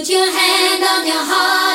Put your hand on your heart.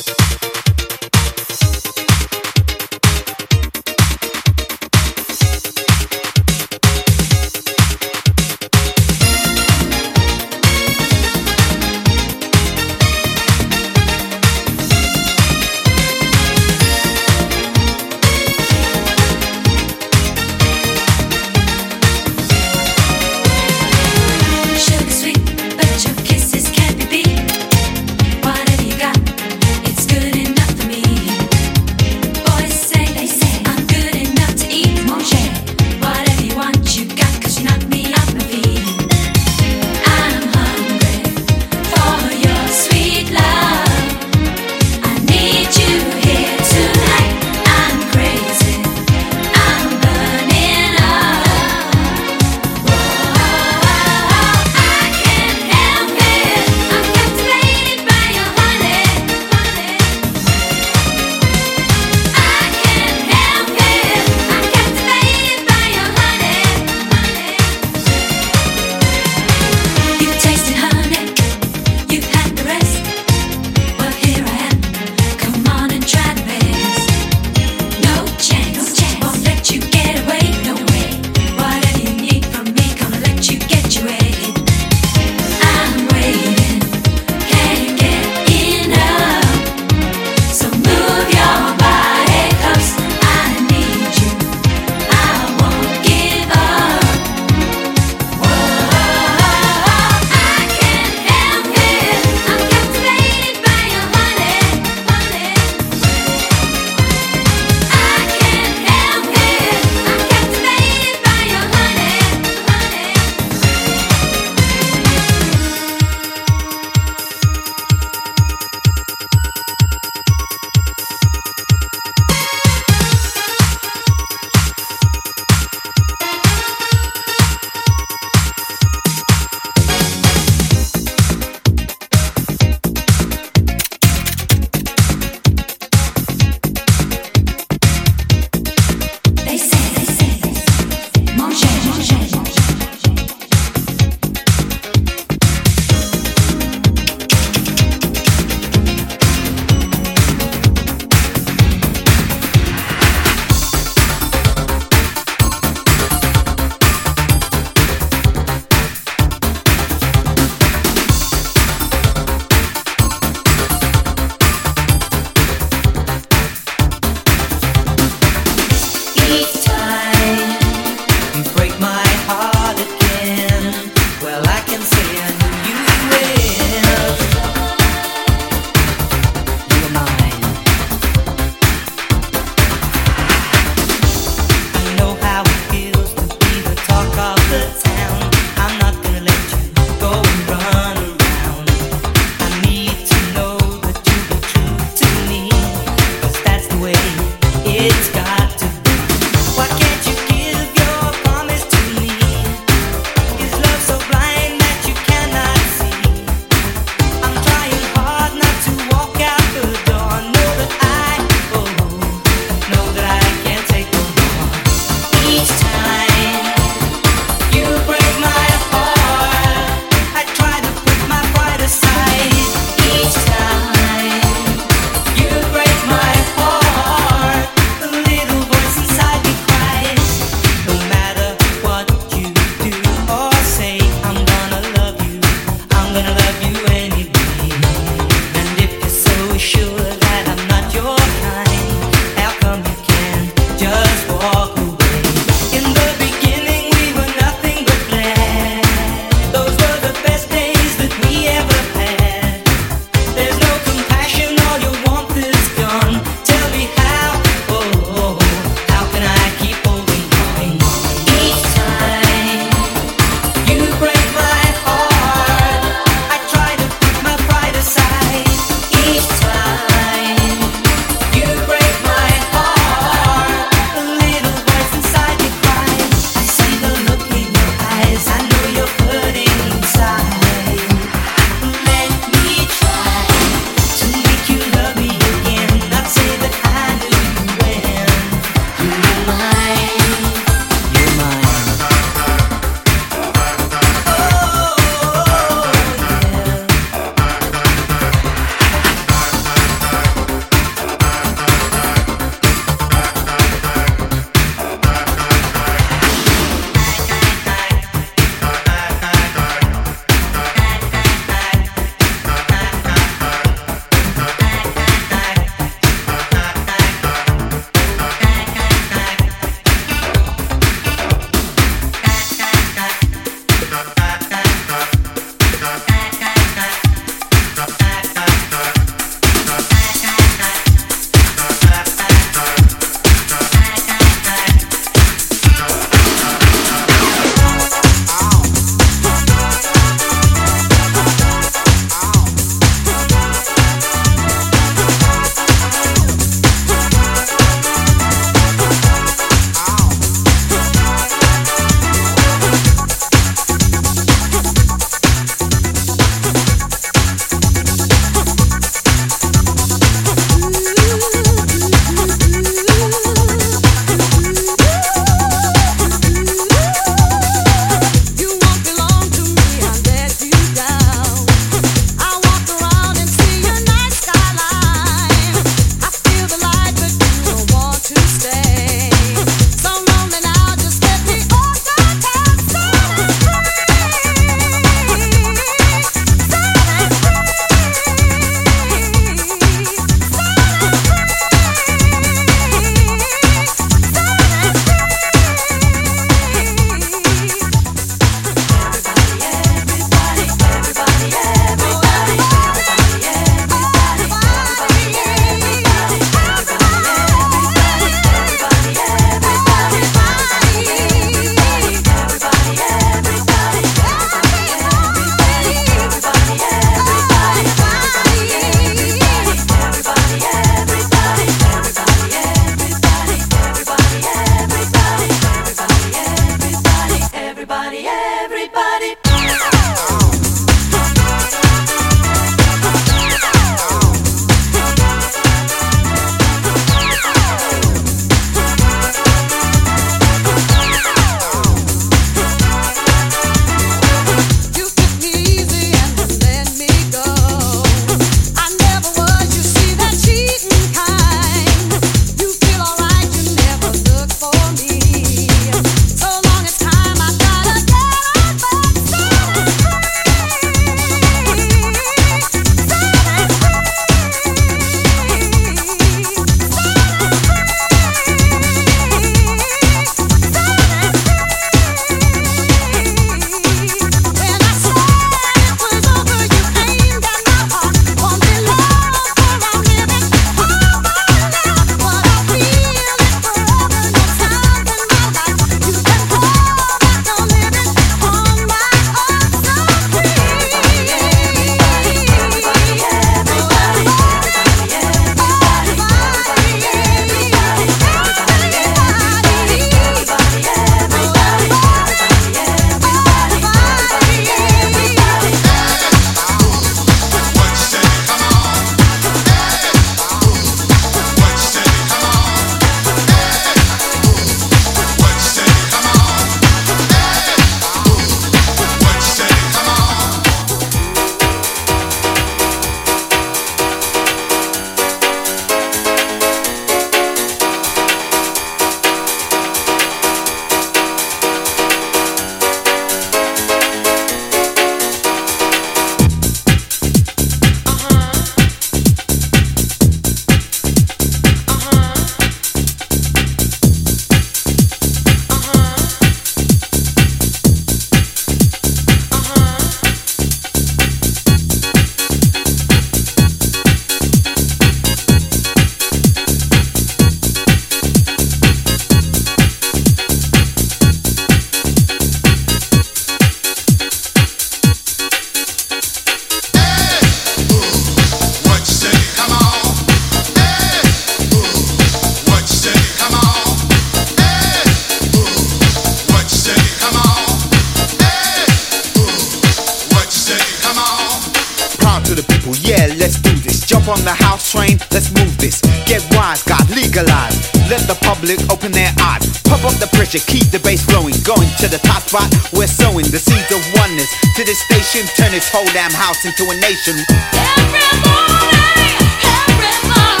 On the house train, let's move this. Get wise, God, legalize. Let the public open their eyes. Pump up the pressure, keep the bass flowing. Going to the top spot, we're sowing the seeds of oneness. To this station, turn this whole damn house into a nation. Everybody, everybody,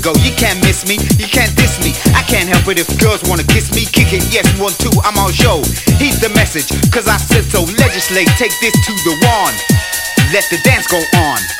go. You can't miss me, you can't diss me. I can't help it if girls wanna kiss me. Kick it, yes, one, two, I'm on show. Heed the message, cause I said so. Legislate, take this to the one. Let the dance go on.